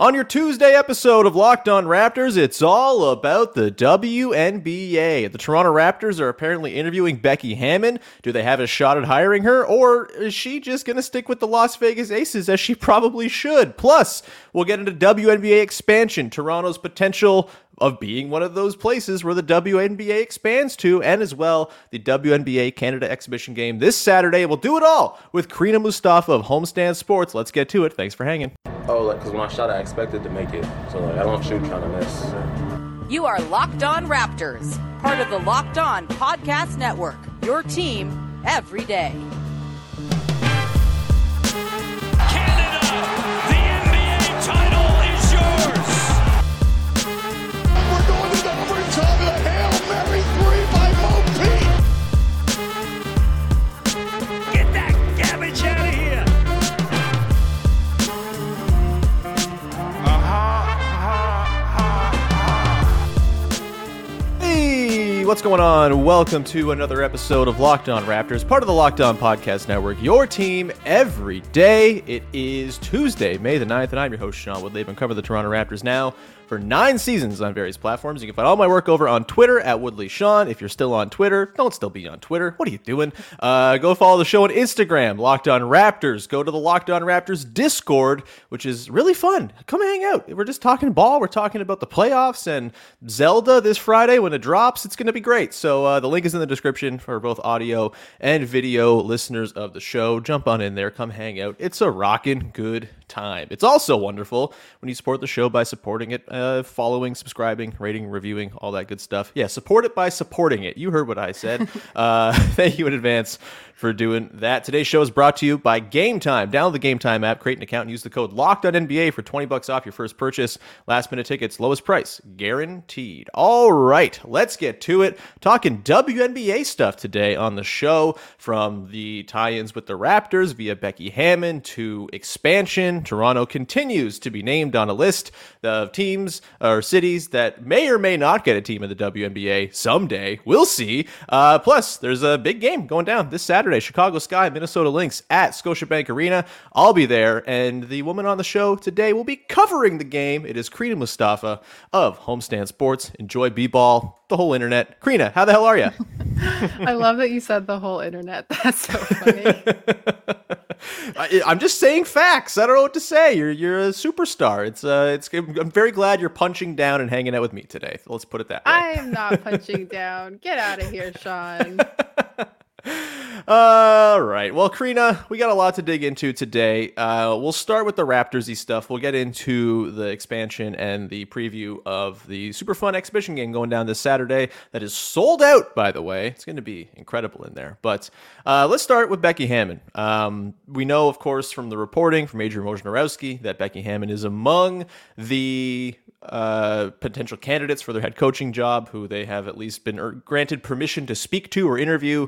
On your Tuesday episode of Locked On Raptors, it's all about the WNBA. The Toronto Raptors are apparently interviewing Becky Hammon. Do they have a shot at hiring her, or is she just going to stick with the Las Vegas Aces as she probably should? Plus, we'll get into WNBA expansion, Toronto's potential of being one of those places where the WNBA expands to, and as well the WNBA Canada exhibition game this Saturday. We'll do it all with Crina Mustafa of Homestand Sports. Let's get to it. Thanks for hanging. Oh, like because when I shot, I expected to make it, so like I don't shoot trying to miss. You are Locked On Raptors, part of the Locked On Podcast Network. Your team every day. What's going on? Welcome to another episode of Locked On Raptors, part of the Locked On Podcast Network, your team every day. It is Tuesday, May the 9th, and I'm your host, Sean Woodley. I've covering the Toronto Raptors now for nine seasons on various platforms. You can find all my work over on Twitter at Woodley Sean. If you're still on Twitter, don't still be on Twitter. What are you doing? Uh, go follow the show on Instagram, Locked On Raptors. Go to the Locked On Raptors Discord, which is really fun. Come hang out. We're just talking ball. We're talking about the playoffs and Zelda this Friday when it drops. It's going to be great. So uh, the link is in the description for both audio and video listeners of the show. Jump on in there. Come hang out. It's a rocking good time. It's also wonderful when you support the show by supporting it, uh, following, subscribing, rating, reviewing, all that good stuff. Yeah, support it by supporting it. You heard what I said. uh, thank you in advance for doing that. Today's show is brought to you by Game Time. Download the Game Time app, create an account, and use the code LOCKEDONNBA for 20 bucks off your first purchase. Last minute tickets, lowest price, guaranteed. All right, let's get to it. Talking WNBA stuff today on the show from the tie-ins with the Raptors via Becky Hammon to expansion. Toronto continues to be named on a list of teams or cities that may or may not get a team in the WNBA someday. We'll see. Uh, plus, there's a big game going down this Saturday. Chicago Sky, Minnesota Lynx at Scotiabank Arena. I'll be there, and the woman on the show today will be covering the game. It is Crina Mustafa of Homestand Sports. Enjoy b-ball, the whole internet. Crina, how the hell are you? I love that you said the whole internet. That's so funny. I, I'm just saying facts. I don't know what to say. You're you're a superstar. It's uh, it's. I'm very glad you're punching down and hanging out with me today. Let's put it that way. I am not punching down. Get out of here, Sean. All right. Well, Crina, we got a lot to dig into today. Uh, we'll start with the Raptorsy stuff. We'll get into the expansion and the preview of the super fun exhibition game going down this Saturday. That is sold out, by the way. It's going to be incredible in there. But uh, let's start with Becky Hammon. Um, we know, of course, from the reporting from Adrian Wojnarowski that Becky Hammon is among the uh, potential candidates for their head coaching job, who they have at least been er- granted permission to speak to or interview.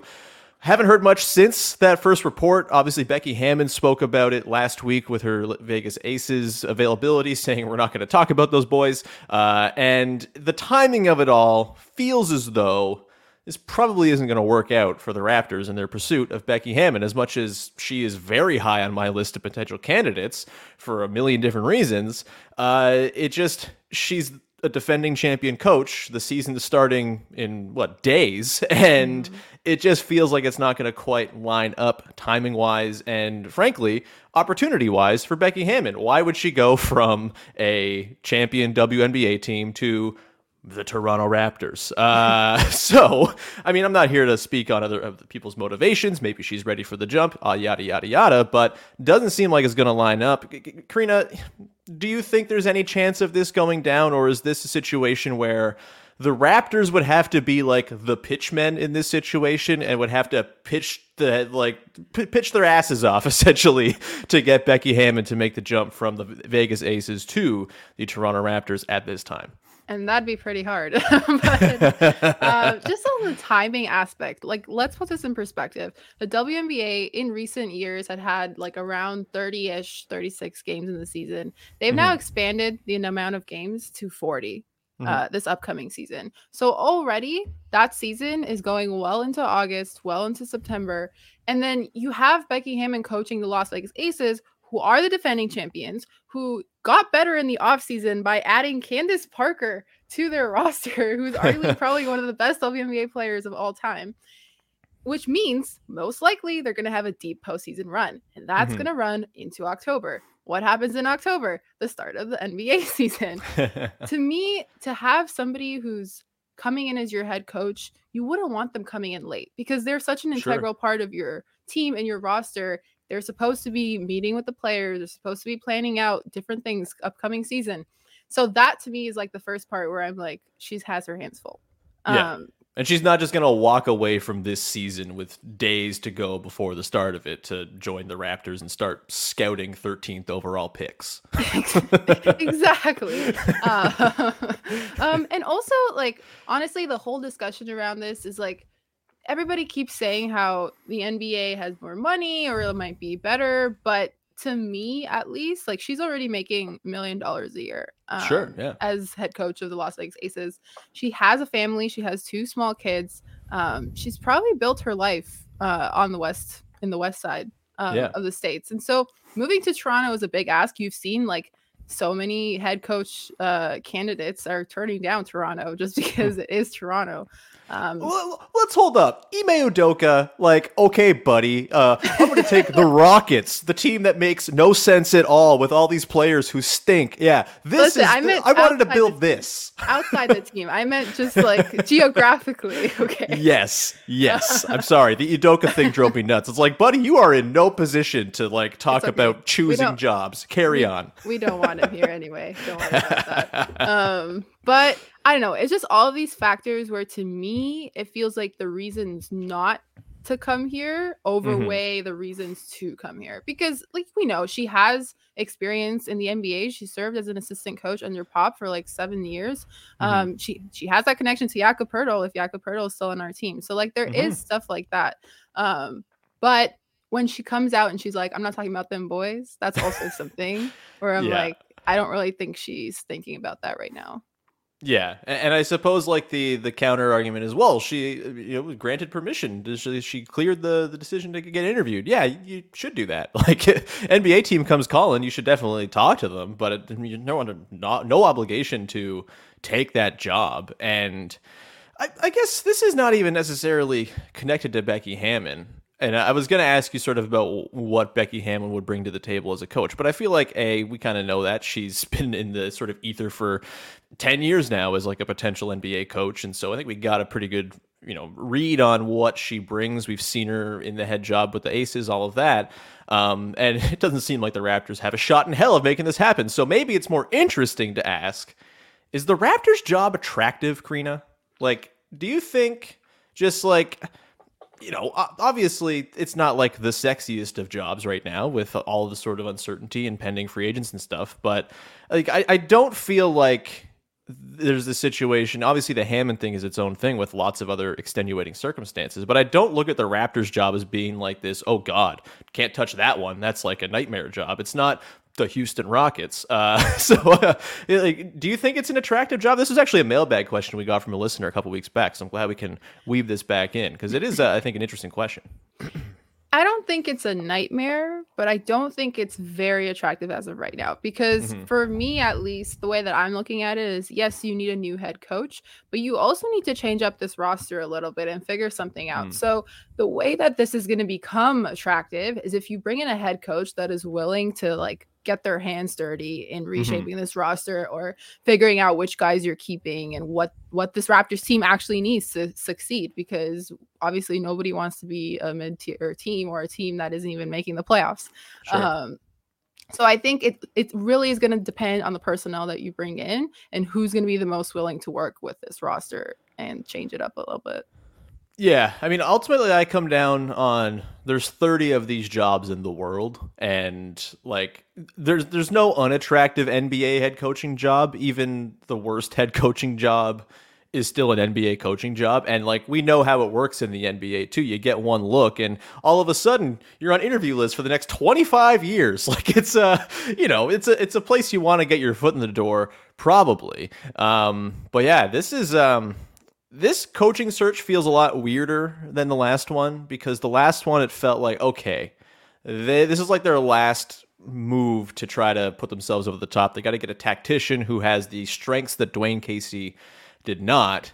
Haven't heard much since that first report. Obviously, Becky Hammon spoke about it last week with her Vegas Aces availability, saying we're not going to talk about those boys. Uh, and the timing of it all feels as though this probably isn't going to work out for the Raptors in their pursuit of Becky Hammon, as much as she is very high on my list of potential candidates for a million different reasons. Uh, it just, she's a defending champion coach. The season is starting in what days, and it just feels like it's not going to quite line up timing wise and frankly opportunity wise for Becky Hammon. Why would she go from a champion WNBA team to the Toronto Raptors. Uh, so, I mean, I'm not here to speak on other of people's motivations. Maybe she's ready for the jump, uh, yada yada yada. But doesn't seem like it's going to line up. Crina, do you think there's any chance of this going down, or is this a situation where? The Raptors would have to be like the pitchmen in this situation and would have to pitch the like p- pitch their asses off essentially to get Becky Hammon to make the jump from the Vegas Aces to the Toronto Raptors at this time and that'd be pretty hard. but, uh, just on the timing aspect, like let's put this in perspective. The WNBA in recent years had had like around 30 ish, 36 games in the season. They've mm-hmm. now expanded the amount of games to 40. Mm-hmm. Uh, this upcoming season. So already that season is going well into August, well into September. And then you have Becky Hammon coaching the Las Vegas Aces, who are the defending champions, who got better in the offseason by adding Candace Parker to their roster, who's arguably probably one of the best WNBA players of all time. Which means most likely they're going to have a deep postseason run, and that's mm-hmm. going to run into October. What happens in October? The start of the NBA season. to me, to have somebody who's coming in as your head coach, you wouldn't want them coming in late because they're such an integral sure. part of your team and your roster. They're supposed to be meeting with the players. They're supposed to be planning out different things upcoming season. So that to me is like the first part where I'm like, she has her hands full. Yeah. Um, and she's not just going to walk away from this season with days to go before the start of it to join the Raptors and start scouting 13th overall picks. exactly. Uh, um, and also, like, honestly, the whole discussion around this is like, everybody keeps saying how the NBA has more money or it might be better, but to me at least, like she's already making a million dollars a year. Um, sure, yeah. As head coach of the Las Vegas Aces, she has a family. She has two small kids. Um, she's probably built her life uh, on the west in the west side um, yeah. of the states, and so moving to Toronto is a big ask. You've seen like so many head coach uh, candidates are turning down Toronto just because it is Toronto. Um, well, let's hold up. Ime Udoka, like, okay, buddy, uh, I'm going to take the Rockets, the team that makes no sense at all with all these players who stink. Yeah, this Listen, is. I, the, I wanted to build the, this outside the team. I meant just like geographically. Okay. Yes, yes. I'm sorry. The Udoka thing drove me nuts. It's like, buddy, you are in no position to like talk okay. about choosing jobs. Carry we, on. We don't want him here anyway. Don't worry about that. Um, but I don't know. It's just all of these factors where to me it feels like the reasons not to come here mm-hmm. overweigh mm-hmm. the reasons to come here because like we know she has experience in the NBA. She served as an assistant coach under Pop for like seven years. Mm-hmm. Um, she she has that connection to Jakob Poeltl if Jakob Poeltl is still on our team. So like there mm-hmm. is stuff like that. Um, but when she comes out and she's like, I'm not talking about them boys, that's also something where I'm yeah. like, I don't really think she's thinking about that right now. Yeah, and I suppose like the the counter argument as well. She you know granted permission. She, she cleared the the decision to get interviewed. Yeah, you should do that. Like NBA team comes calling, you should definitely talk to them. But it, no under no, no obligation to take that job. And I, I guess this is not even necessarily connected to Becky Hammon. And I was going to ask you sort of about what Becky Hammon would bring to the table as a coach, but I feel like a we kind of know that she's been in the sort of ether for ten years now as like a potential NBA coach, and so I think we got a pretty good you know read on what she brings. We've seen her in the head job with the Aces, all of that, um, and it doesn't seem like the Raptors have a shot in hell of making this happen. So maybe it's more interesting to ask: Is the Raptors' job attractive, Crina? Like, do you think just like you know, obviously it's not like the sexiest of jobs right now with all the sort of uncertainty and pending free agents and stuff. But like, I, I don't feel like there's a situation. Obviously, the Hammon thing is its own thing with lots of other extenuating circumstances. But I don't look at the Raptors' job as being like this. Oh God, can't touch that one. That's like a nightmare job. It's not the Houston Rockets. Uh, so, uh, like, do you think it's an attractive job? This is actually a mailbag question we got from a listener a couple weeks back. So I'm glad we can weave this back in because it is, uh, I think, an interesting question. I don't think it's a nightmare, but I don't think it's very attractive as of right now. Because Mhm. for me, at least, the way that I'm looking at it is yes, you need a new head coach, but you also need to change up this roster a little bit and figure something out. Mm. So, the way that this is going to become attractive is if you bring in a head coach that is willing to like get their hands dirty in reshaping this roster or figuring out which guys you're keeping and what what this Raptors team actually needs to succeed because obviously nobody wants to be a mid-tier team or a team that isn't even making the playoffs. Sure. Um so I think it it really is going to depend on the personnel that you bring in and who's going to be the most willing to work with this roster and change it up a little bit. Yeah, I mean, ultimately, I come down on there's 30 of these jobs in the world, and like there's there's no unattractive NBA head coaching job. Even the worst head coaching job is still an NBA coaching job, and like we know how it works in the NBA too. You get one look, and all of a sudden you're on interview lists for the next 25 years. Like it's a you know it's a it's a place you want to get your foot in the door, probably. Um, but yeah, this is um this coaching search feels a lot weirder than the last one because the last one it felt like okay they, this is like their last move to try to put themselves over the top. They got to get a tactician who has the strengths that dwane casey did not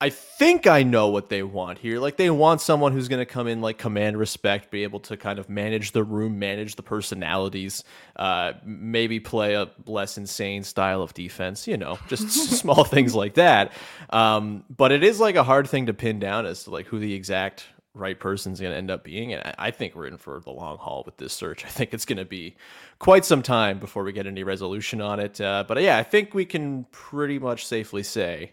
i think i know what they want here. Like they want someone who's going to come in like command respect be able to kind of manage the room manage the personalities uh, maybe play a less insane style of defense you know just small things like that. Um, but it is like a hard thing to pin down as to like who the exact right person's going to end up being and I- think we're in for the long haul with this search. I think it's going to be quite some time before we get any resolution on it uh, but yeah i think we can pretty much safely say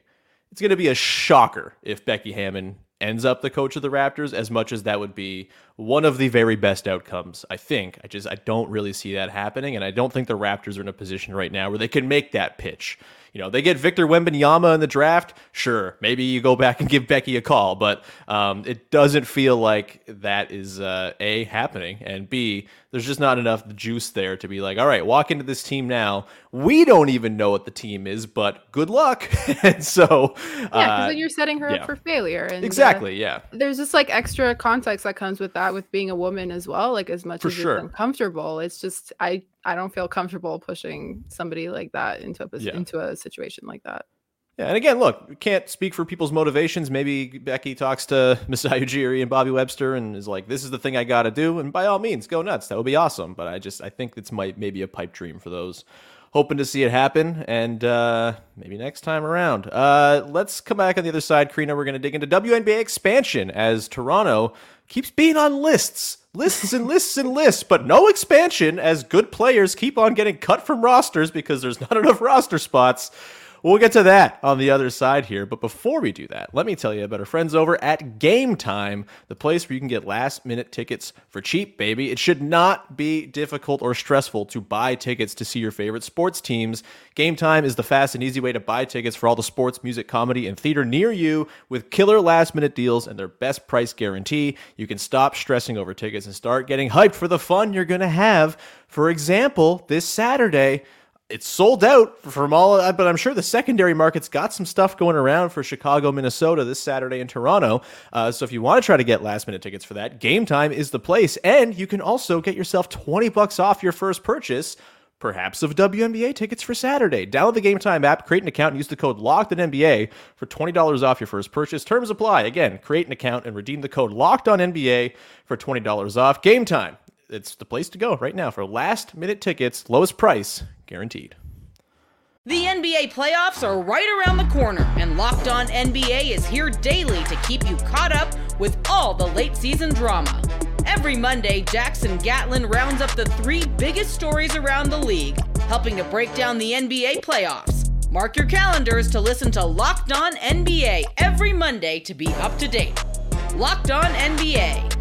it's going to be a shocker if Becky Hammon ends up the coach of the Raptors as much as that would be one of the very best outcomes I think. I just I don't really see that happening and I don't think the Raptors are in a position right now where they can make that pitch you know they get Victor Wembanyama in the draft sure maybe you go back and give Becky a call but um, it doesn't feel like that is uh, a happening and b there's just not enough juice there to be like all right walk into this team now we don't even know what the team is but good luck and so Yeah, because uh, then you're setting her yeah. up for failure. And uh, exactly yeah there's just like extra context that comes with that with being a woman as well. Like as much For as sure. it's uncomfortable, it's just I I don't feel comfortable pushing somebody like that into a Yeah. into a situation like that. Yeah, and again, look, can't speak for people's motivations. Maybe Becky talks to Masai Ujiri and Bobby Webster and is like, "This is the thing I got to do," and by all means, go nuts. That would be awesome. But I just, I think it's might maybe a pipe dream for those hoping to see it happen, and uh, maybe next time around. Uh, let's come back on the other side, Crina. We're going to dig into WNBA expansion as Toronto keeps being on lists. Lists and lists and lists, but no expansion as good players keep on getting cut from rosters because there's not enough roster spots. We'll get to that on the other side here. But before we do that, let me tell you about our friends over at Game Time, the place where you can get last minute tickets for cheap, baby. It should not be difficult or stressful to buy tickets to see your favorite sports teams. Game Time is the fast and easy way to buy tickets for all the sports, music, comedy, and theater near you with killer last minute deals and their best price guarantee. You can stop stressing over tickets and start getting hyped for the fun you're going to have. For example, this Saturday, it's sold out from all but i'm sure the secondary market's got some stuff going around for chicago minnesota this saturday in toronto uh, so if you want to try to get last minute tickets for that game time is the place and you can also get yourself 20 bucks off your first purchase perhaps of WNBA tickets for Saturday. Download the Game Time app, create an account, and use the code Locked on NBA for twenty dollars off your first purchase. Terms apply. Again, create an account and redeem the code Locked on NBA for twenty dollars off. Game Time. It's the place to go right now for last minute tickets, lowest price guaranteed. The NBA playoffs are right around the corner, and Locked On NBA is here daily to keep you caught up with all the late season drama. Every Monday, Jackson Gatlin rounds up the three biggest stories around the league, helping to break down the NBA playoffs. Mark your calendars to listen to Locked On NBA every Monday to be up to date. Locked On NBA,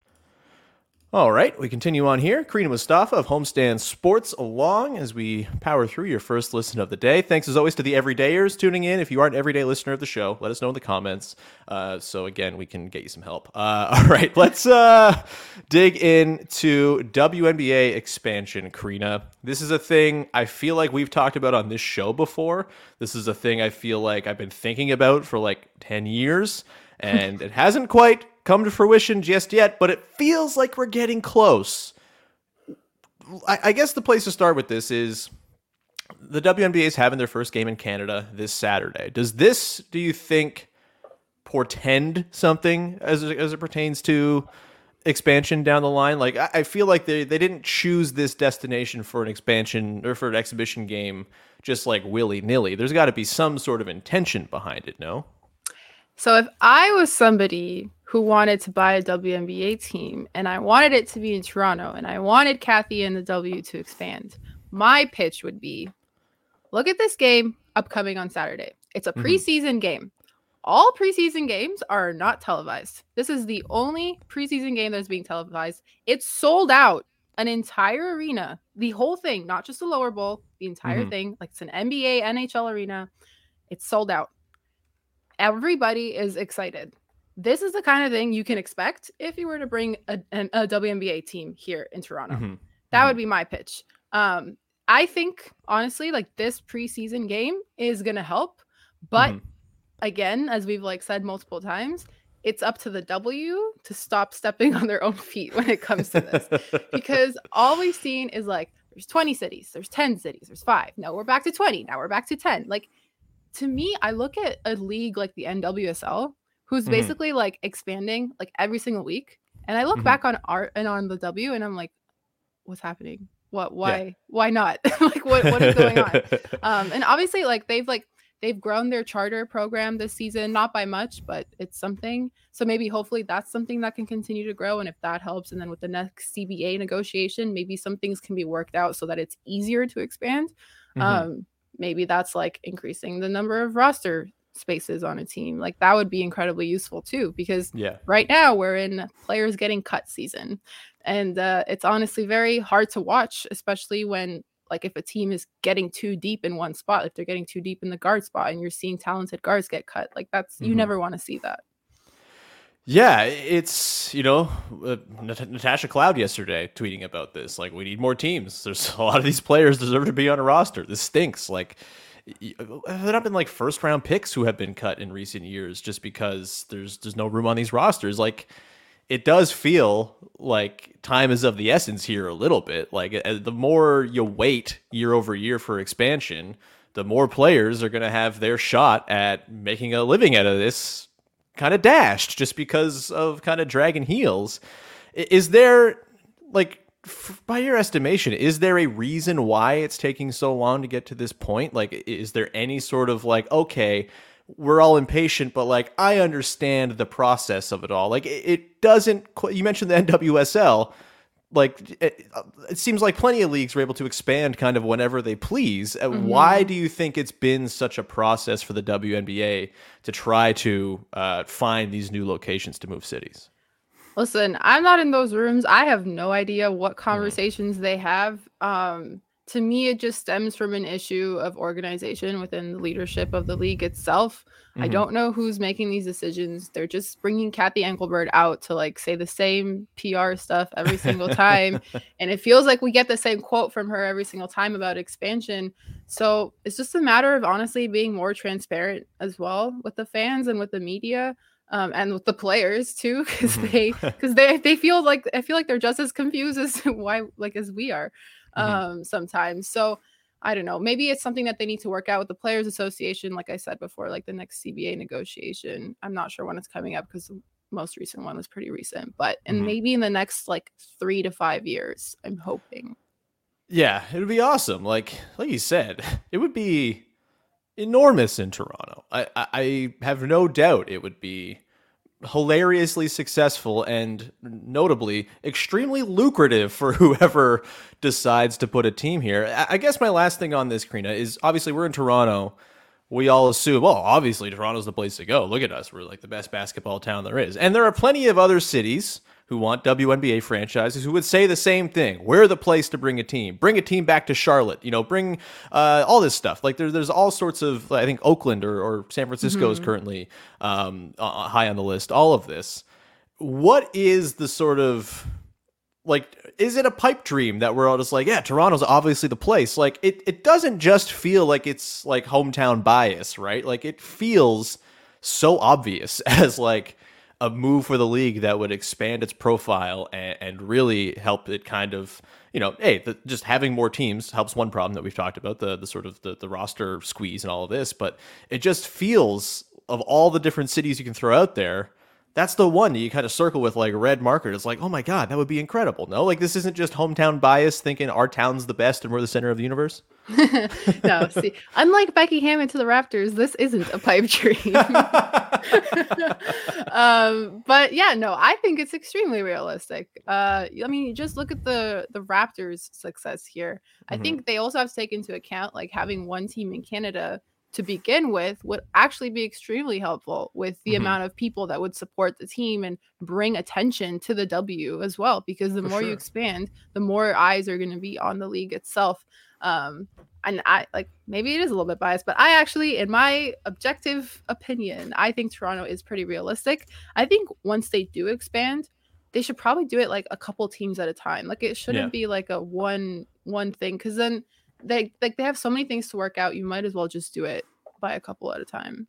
All right, we continue on here. Crina Mustafa of Homestand Sports along as we power through your first listen of the day. Thanks as always to the everydayers tuning in. If you aren't an everyday listener of the show, let us know in the comments. Uh, so again, we can get you some help. Uh, all right, let's uh, dig into WNBA expansion, Crina. This is a thing I feel like we've talked about on this show before. This is a thing I feel like I've been thinking about for like 10 years, and it hasn't quite come to fruition just yet, but it feels like we're getting close. I, I guess the place to start with this is the WNBA is having their first game in Canada this Saturday. Does this, do you think, portend something as as it pertains to expansion down the line? Like, I, I feel like they, they didn't choose this destination for an expansion or for an exhibition game just like willy nilly. There's got to be some sort of intention behind it, no? So if I was somebody who wanted to buy a WNBA team and I wanted it to be in Toronto and I wanted Cathy and the W to expand, my pitch would be look at this game upcoming on Saturday. It's a preseason mm-hmm. game. All preseason games are not televised. This is the only preseason game that's being televised. It's sold out an entire arena, the whole thing, not just the lower bowl, the entire mm-hmm. thing. Like it's an NBA, NHL arena. It's sold out. Everybody is excited this is the kind of thing you can expect if you were to bring a, a, a WNBA team here in Toronto. Mm-hmm. That mm-hmm. would be my pitch. Um, I think honestly, like this preseason game is gonna help, but mm-hmm. again, as we've like said multiple times, it's up to the W to stop stepping on their own feet when it comes to this, because all we've seen is like there's 20 cities, there's 10 cities, there's five. Now we're back to 20. Now we're back to 10. Like to me, I look at a league like the NWSL who's mm-hmm. basically like expanding like every single week. And I look mm-hmm. back on art and on the W and I'm like, what's happening? What why yeah. why not? like what what is going on? um and obviously like they've like they've grown their charter program this season, not by much, but it's something. So maybe hopefully that's something that can continue to grow. And if that helps, and then with the next CBA negotiation, maybe some things can be worked out so that it's easier to expand. Mm-hmm. Um, maybe that's like increasing the number of roster spaces on a team. Like that would be incredibly useful too, because yeah. right now we're in players getting cut season. And uh, it's honestly very hard to watch, especially when like if a team is getting too deep in one spot, if they're getting too deep in the guard spot and you're seeing talented guards get cut, like that's mm-hmm. you never want to see that. Yeah, it's you know uh, Natasha Cloud yesterday tweeting about this. Like, we need more teams. There's a lot of these players deserve to be on a roster. This stinks. Like, have there not been like first round picks who have been cut in recent years just because there's there's no room on these rosters? Like it does feel like time is of the essence here a little bit. Like uh, the more you wait year over year for expansion, the more players are going to have their shot at making a living out of this kind of dashed just because of kind of dragging heels. Is there like by your estimation, is there a reason why it's taking so long to get to this point? Like, is there any sort of like, okay, we're all impatient, but like, I understand the process of it all. Like, it, it doesn't, you mentioned the NWSL. Like, it, it, seems like plenty of leagues are able to expand kind of whenever they please. Uh, mm-hmm. Why do you think it's been such a process for the WNBA to try to uh, find these new locations to move cities? Listen, I'm not in those rooms. I have no idea what mm-hmm. conversations they have. Um, to me, it just stems from an issue of organization within the leadership of the league itself. Mm-hmm. I don't know who's making these decisions. They're just bringing Cathy Engelbert out to like say the same PR stuff every single time. and it feels like we get the same quote from her every single time about expansion. So it's just a matter of honestly being more transparent as well with the fans and with the media um, and with the players too, because mm-hmm. they because they they feel like I feel like they're just as confused as why like as we are mm-hmm. um, sometimes. So I don't know. Maybe it's something that they need to work out with the Players Association, like I said before, like the next CBA negotiation. I'm not sure when it's coming up because the most recent one was pretty recent, but and mm-hmm. maybe in the next like three to five years, I'm hoping. Yeah, it would be awesome. Like like you said, it would be enormous in Toronto. I, I have no doubt it would be hilariously successful and notably extremely lucrative for whoever decides to put a team here. I guess my last thing on this, Crina, is obviously we're in Toronto. We all assume, well, obviously Toronto's the place to go. Look at us. We're like the best basketball town there is. And there are plenty of other cities who want WNBA franchises who would say the same thing. We're the place to bring a team. Bring a team back to Charlotte. You know, bring uh, all this stuff. Like there, there's all sorts of. I think Oakland or, or San Francisco is currently um, uh, high on the list. All of this. What is the sort of like is it a pipe dream that we're all just like yeah toronto's obviously the place like it, it doesn't just feel like it's like hometown bias right like it feels so obvious as like a move for the league that would expand its profile and, and really help it kind of you know hey the, just having more teams helps one problem that we've talked about the the sort of the, the roster squeeze and all of this but it just feels of all the different cities you can throw out there that's the one that you kind of circle with like red marker. It's like, oh my god, that would be incredible. No, like this isn't just hometown bias thinking our town's the best and we're the center of the universe. no, see, unlike Becky Hammon to the Raptors, this isn't a pipe dream. um, but yeah, no, I think it's extremely realistic. Uh, I mean, just look at the the Raptors' success here. I Mhm. think they also have to take into account like having one team in Canada to begin with would actually be extremely helpful with the Mhm. amount of people that would support the team and bring attention to the W as well. Because the For more you expand, the more eyes are going to be on the league itself. Um, and I like maybe it is a little bit biased, but I actually, in my objective opinion, I think Toronto is pretty realistic. I think once they do expand, they should probably do it like a couple teams at a time. Like it shouldn't Yeah. be like a one one thing because then they like they have so many things to work out. You might as well just do it by a couple at a time.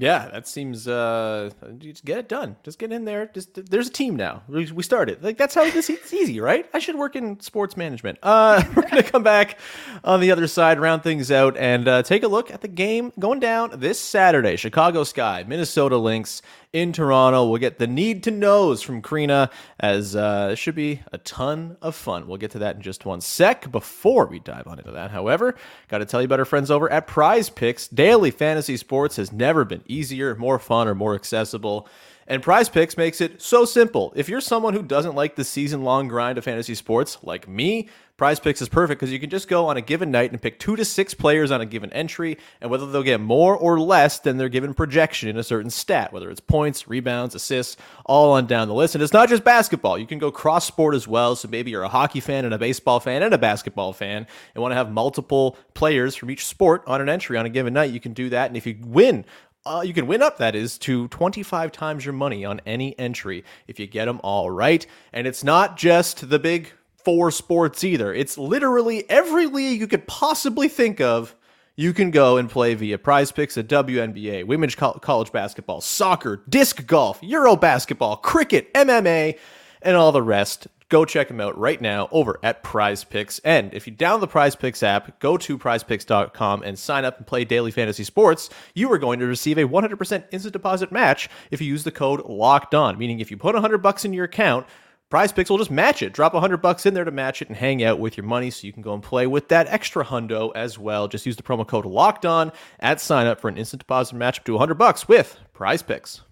Yeah, that seems uh just get it done. Just get in there. Just there's a team now. We, we started. Like that's how this it's easy, right? I should work in sports management. Uh we're to come back on the other side, round things out and uh, take a look at the game going down this Saturday. Chicago Sky, Minnesota Lynx in Toronto. We'll get the need to knows from Crina, as uh it should be a ton of fun. We'll get to that in just one sec. Before we dive on into that, however, got to tell you about our friends over at Prize Picks. Daily fantasy sports has never been easier, more fun, or more accessible. And Prize Picks makes it so simple. If you're someone who doesn't like the season long grind of fantasy sports, like me, Prize Picks is perfect because you can just go on a given night and pick two to six players on a given entry, and whether they'll get more or less than their given projection in a certain stat, whether it's points, rebounds, assists, all on down the list. And it's not just basketball. You can go cross sport as well. So maybe you're a hockey fan and a baseball fan and a basketball fan and want to have multiple players from each sport on an entry on a given night. You can do that. And if you win, uh, you can win up, that is, to 25 times your money on any entry if you get them all right. And it's not just the big four sports either. It's literally every league you could possibly think of. You can go and play via prize picks at WNBA, women's col- college basketball, soccer, disc golf, Euro basketball, cricket, MMA, and all the rest. Go check them out right now over at Prize Picks. And if you download the Prize Picks app, go to prizepicks.com and sign up and play daily fantasy sports. You are going to receive a 100% instant deposit match if you use the code locked on, meaning if you put 100 bucks in your account, Prize Picks will just match it. Drop 100 bucks in there to match it and hang out with your money so you can go and play with that extra hundo as well. Just use the promo code locked on at sign up for an instant deposit match up to 100 bucks with Prize Picks.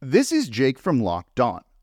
This is Jake from Locked On.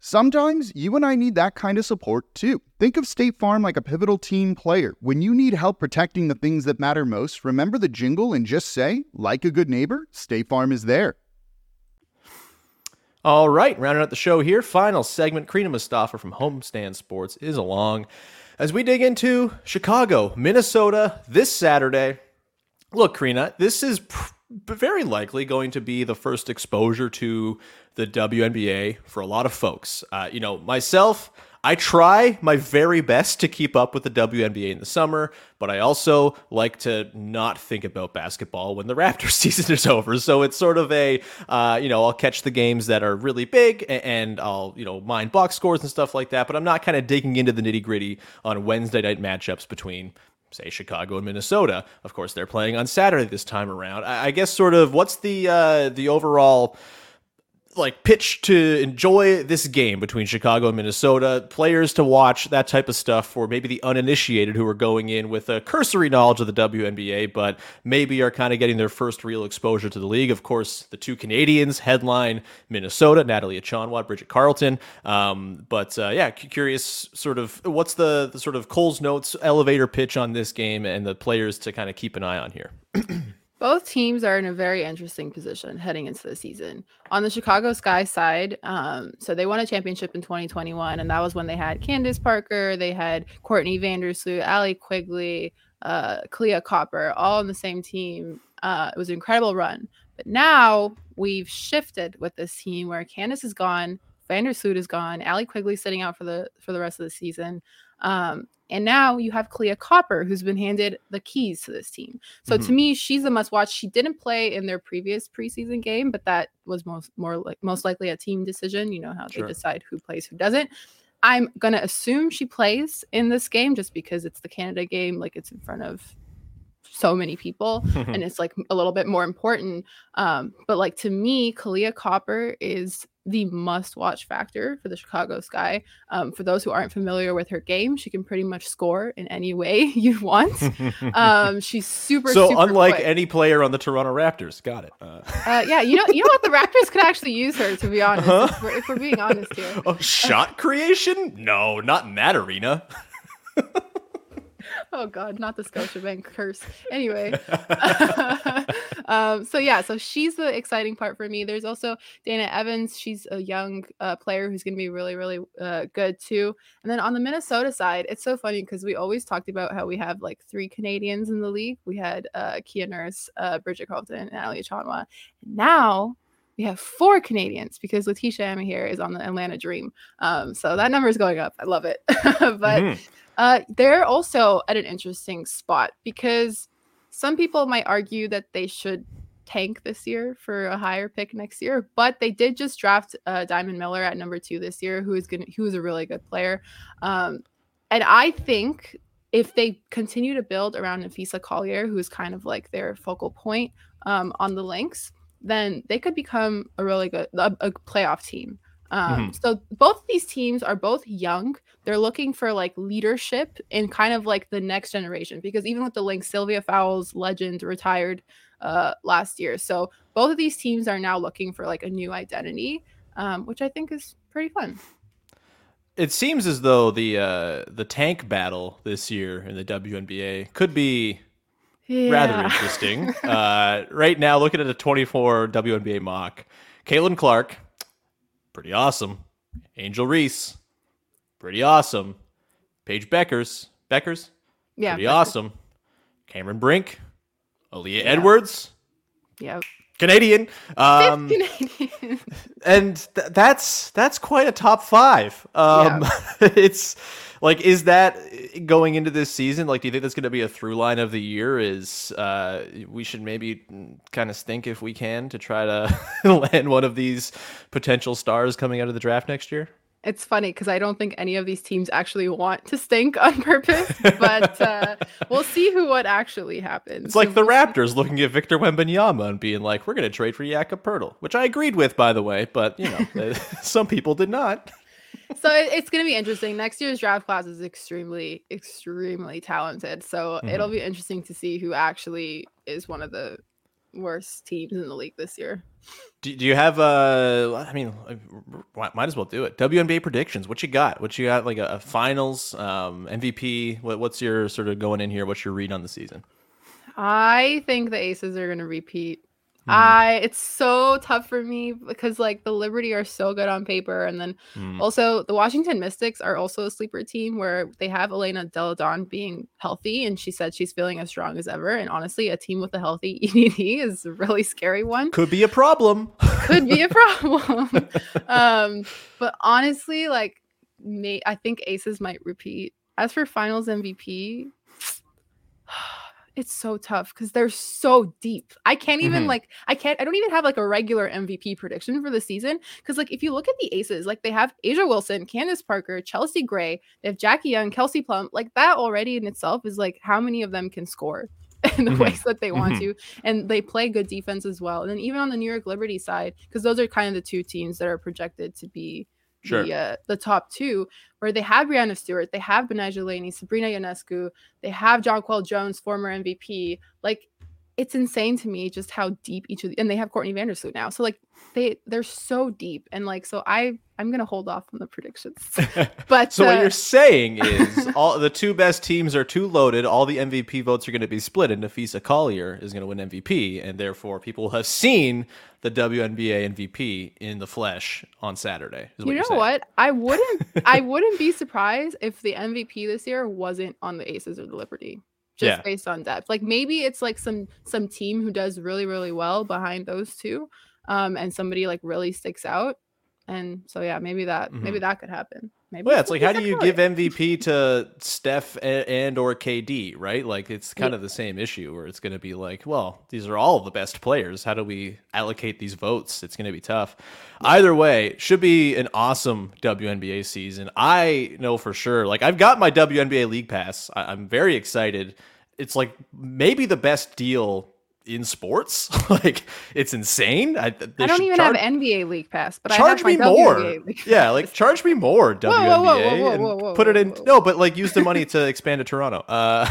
Sometimes you and I need that kind of support too. Think of State Farm like a pivotal team player. When you need help protecting the things that matter most, remember the jingle and just say, like a good neighbor, State Farm is there. All right, rounding out the show here. Final segment. Crina Mustafa from Homestand Sports is along as we dig into Chicago, Minnesota this Saturday. Look, Crina, this is pr- very likely going to be the first exposure to the WNBA for a lot of folks. Uh, you know, myself, I try my very best to keep up with the WNBA in the summer, but I also like to not think about basketball when the Raptors season is over. So it's sort of a, uh, you know, I'll catch the games that are really big and I'll, you know, mind box scores and stuff like that. But I'm not kind of digging into the nitty gritty on Wednesday night matchups between say Chicago and Minnesota. Of course, they're playing on Saturday this time around. I, guess sort of what's the uh, the overall like pitch to enjoy this game between Chicago and Minnesota, players to watch, that type of stuff for maybe the uninitiated who are going in with a cursory knowledge of the WNBA, but maybe are kind of getting their first real exposure to the league. Of course, the two Canadians headline Minnesota, Natalie Achonwa, Bridget Carleton. Um, but uh, yeah, curious sort of what's the, the sort of Cole's notes elevator pitch on this game and the players to kind of keep an eye on here. Both teams are in a very interesting position heading into the season. On the Chicago Sky side, um, so they won a championship in 2021, and that was when they had Candace Parker, they had Courtney Vandersloot, Allie Quigley, uh, Kahleah Copper, all on the same team. Uh, it was an incredible run. But now we've shifted with this team where Candace is gone, Vandersloot is gone, Allie Quigley sitting out for the for the rest of the season. Um, and now you have Kahleah Copper, who's been handed the keys to this team. So mm-hmm. to me, she's a must watch. She didn't play in their previous preseason game, but that was most more like most likely a team decision. You know how sure. they decide who plays, who doesn't. I'm gonna assume she plays in this game just because it's the Canada game, like it's in front of so many people and it's like a little bit more important. Um, but like to me, Kahleah Copper is the must watch factor for the Chicago Sky. Um, for those who aren't familiar with her game, she can pretty much score in any way you want. um, she's super. So super unlike quick. any player on the Toronto Raptors, got it. Uh. Uh, yeah, you know, you know what? The Raptors could actually use her to be honest. Uh-huh. If, we're, if, we're, being honest here. Oh, shot creation? No, not in that arena oh god not the scotiabank curse anyway um, so yeah so she's the exciting part for me there's also dana evans she's a young uh, player who's going to be really really uh, good too and then on the minnesota side it's so funny because we always talked about how we have like three canadians in the league we had uh, kia nurse uh, bridget carleton and ali chanwa now we have four Canadians because Laeticia Amihere is on the Atlanta Dream. Um, so that number is going up. I love it. but mm-hmm. Uh, they're also at an interesting spot because some people might argue that they should tank this year for a higher pick next year, but they did just draft uh, Diamond Miller at number two this year, who is going who is a really good player. Um, and I think if they continue to build around Napheesa Collier, who's kind of like their focal point um, on the Lynx, then they could become a really good a, a playoff team. Um, mm-hmm. So both these teams are both young. They're looking for like leadership in kind of like the next generation because even with the link, Sylvia Fowles, legend, retired uh, last year. So both of these teams are now looking for like a new identity, um, which I think is pretty fun. It seems as though the uh, the tank battle this year in the WNBA could be yeah. rather interesting. uh, right now, looking at a 24 WNBA mock, Caitlin Clark, pretty awesome. Angel Reese, pretty awesome. Paige Bueckers, Bueckers, yeah, pretty awesome. Cameron Brink, Aaliyah yeah. Edwards, yep. Canadian. Um, Canadian. and th- that's that's quite a top five. Um, yeah. it's like, is that going into this season? Like, do you think that's going to be a through line of the year? Is uh, we should maybe kind of stink if we can to try to land one of these potential stars coming out of the draft next year? It's funny because I don't think any of these teams actually want to stink on purpose, but uh, we'll see who what actually happens. It's like the Raptors looking at Victor Wembanyama and being like, "We're going to trade for Jakob Poeltl," which I agreed with, by the way, but you know, some people did not so it's going to be interesting. Next year's draft class is extremely, extremely talented. So mm-hmm. it'll be interesting to see who actually is one of the worst teams in the league this year. Do, do you have uh I mean might as well do it. WNBA predictions. What you got? What you got like a, a finals um MVP? What, what's your sort of going in here? What's your read on the season? I think the Aces are going to repeat Mm. I it's so tough for me because like the Liberty are so good on paper, and then mm. also the Washington Mystics are also a sleeper team where they have Elena Delle Donne being healthy, and she said she's feeling as strong as ever. And honestly, a team with a healthy EDD is a really scary one. Could be a problem. Could be a problem. um, but honestly, like may I think Aces might repeat. As for Finals MVP, it's so tough because they're so deep. I can't even Mhm. like I can't I don't even have like a regular MVP prediction for the season because like if you look at the Aces, like they have A'ja Wilson, Candace Parker, Chelsea Gray, they have Jackie Young, Kelsey Plum. Like that already in itself is like how many of them can score in the Mhm. ways that they want Mhm. to, and they play good defense as well. And then even on the New York Liberty side, because those are kind of the two teams that are projected to be Sure. the uh, the top two, where they have Breanna Stewart, they have Betnijah Laney, Sabrina Ionescu, they have Jonquel Jones, former MVP. Like it's insane to me just how deep each of the, and they have Courtney Vandersloot now. So like they they're so deep and like so I I'm gonna hold off on the predictions. But So what uh, you're saying is all the two best teams are too loaded. All the MVP votes are going to be split, and Napheesa Collier is going to win MVP, and therefore people will have seen the WNBA MVP in the flesh on Saturday. Is what you know saying. what? I wouldn't I wouldn't be surprised if the MVP this year wasn't on the Aces or the Liberty. Just Yeah. based on depth. Like maybe it's like some some team who does really, really well behind those two. Um, and somebody like really sticks out. And so yeah, maybe that maybe that could happen. Maybe Well, yeah, it's like how do you give MVP to Steph and, and or KD, right? Like it's kind of the same issue where it's going to be like, well, these are all the best players. How do we allocate these votes? It's going to be tough. Either way, should be an awesome WNBA season. I know for sure. Like I've got my WNBA League Pass. I, I'm very excited. It's like maybe the best deal in sports. like it's insane. I, I don't even charge- have NBA League Pass, but I charge me more. Yeah, like charge me more WNBA whoa, whoa, whoa, and whoa, put it in. No, but like use the money to expand to Toronto. Uh,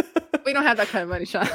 we don't have that kind of money, Sean.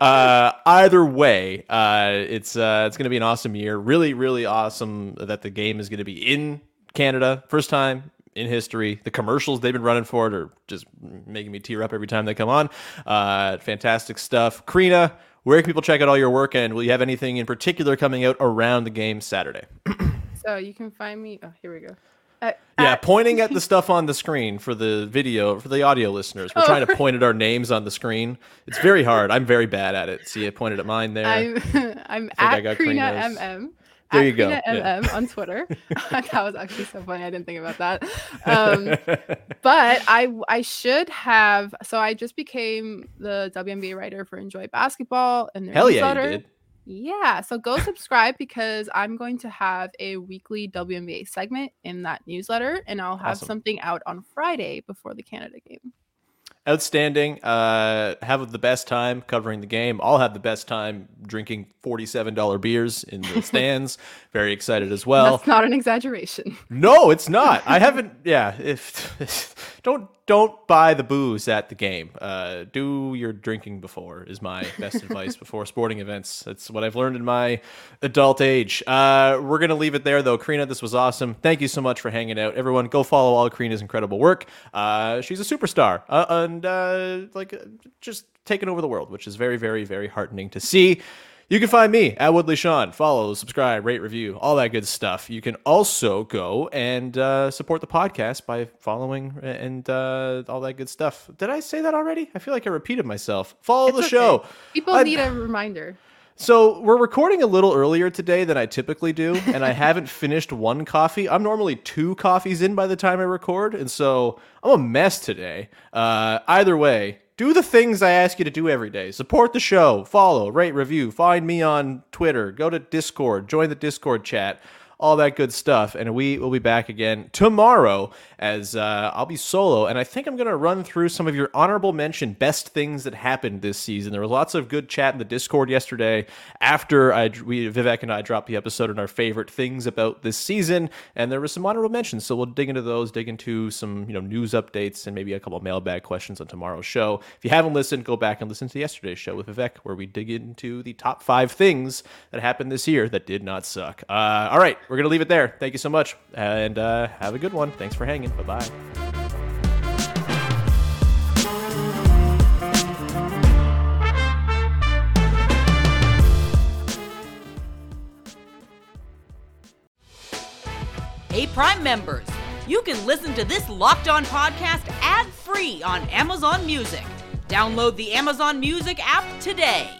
uh, either way, uh, it's uh, it's going to be an awesome year. Really, really awesome that the game is going to be in Canada, first time in history. The commercials they've been running for it are just making me tear up every time they come on. Uh, fantastic stuff, Crina. Where can people check out all your work, and will you have anything in particular coming out around the game Saturday? so you can find me. Oh, here we go. Uh, Yeah, at- pointing at the stuff on the screen for the video for the audio listeners. We're Oh, trying to point at our names on the screen. It's very hard. I'm very bad at it. See, I pointed at mine there. I'm I'm I at got Crina. MM. There at you go, yeah. MM on Twitter. that was actually so funny. I didn't think about that. Um, but I I should have. So I just became the WNBA writer for Enjoy Basketball and their Hell yeah, you newsletter. did. Yeah, so go subscribe because I'm going to have a weekly WNBA segment in that newsletter, and I'll have Awesome. something out on Friday before the Canada game. Outstanding. Uh, have the best time covering the game. I'll have the best time drinking forty-seven dollar beers in the stands. very excited as well. That's not an exaggeration. No, it's not. I haven't. Yeah, if don't don't buy the booze at the game. Uh, do your drinking before is my best advice before sporting events. That's what I've learned in my adult age. Uh, we're gonna leave it there though. Crina, this was awesome. Thank you so much for hanging out. Everyone, go follow all Crina's incredible work. Uh, she's a superstar uh, and uh, like just taking over the world, which is very, very, very heartening to see. You can find me at Woodley Sean. Follow, subscribe, rate, review, all that good stuff. You can also go and uh, support the podcast by following and uh, all that good stuff. Did I say that already? I feel like I repeated myself. Follow the It's show. People I- need a reminder. So we're recording a little earlier today than I typically do, and I haven't finished one coffee. I'm normally two coffees in by the time I record, and so I'm a mess today. Uh, either way, do the things I ask you to do every day. Support the show, follow, rate, review, find me on Twitter, go to Discord, join the Discord chat. All that good stuff, and we will be back again tomorrow as uh, I'll be solo, and I think I'm going to run through some of your honorable mention best things that happened this season. There was lots of good chat in the Discord yesterday after I we Vivek and I dropped the episode on our favorite things about this season, and there was some honorable mentions. So we'll dig into those, dig into some you know news updates, and maybe a couple mailbag questions on tomorrow's show. If you haven't listened, go back and listen to yesterday's show with Vivek, where we dig into the top five things that happened this year that did not suck. Uh, all right, we're gonna leave it there. Thank you so much, and uh, have a good one. Thanks for hanging. Bye bye. Hey, Prime members, you can listen to this Locked On podcast ad free on Amazon Music. Download the Amazon Music app today.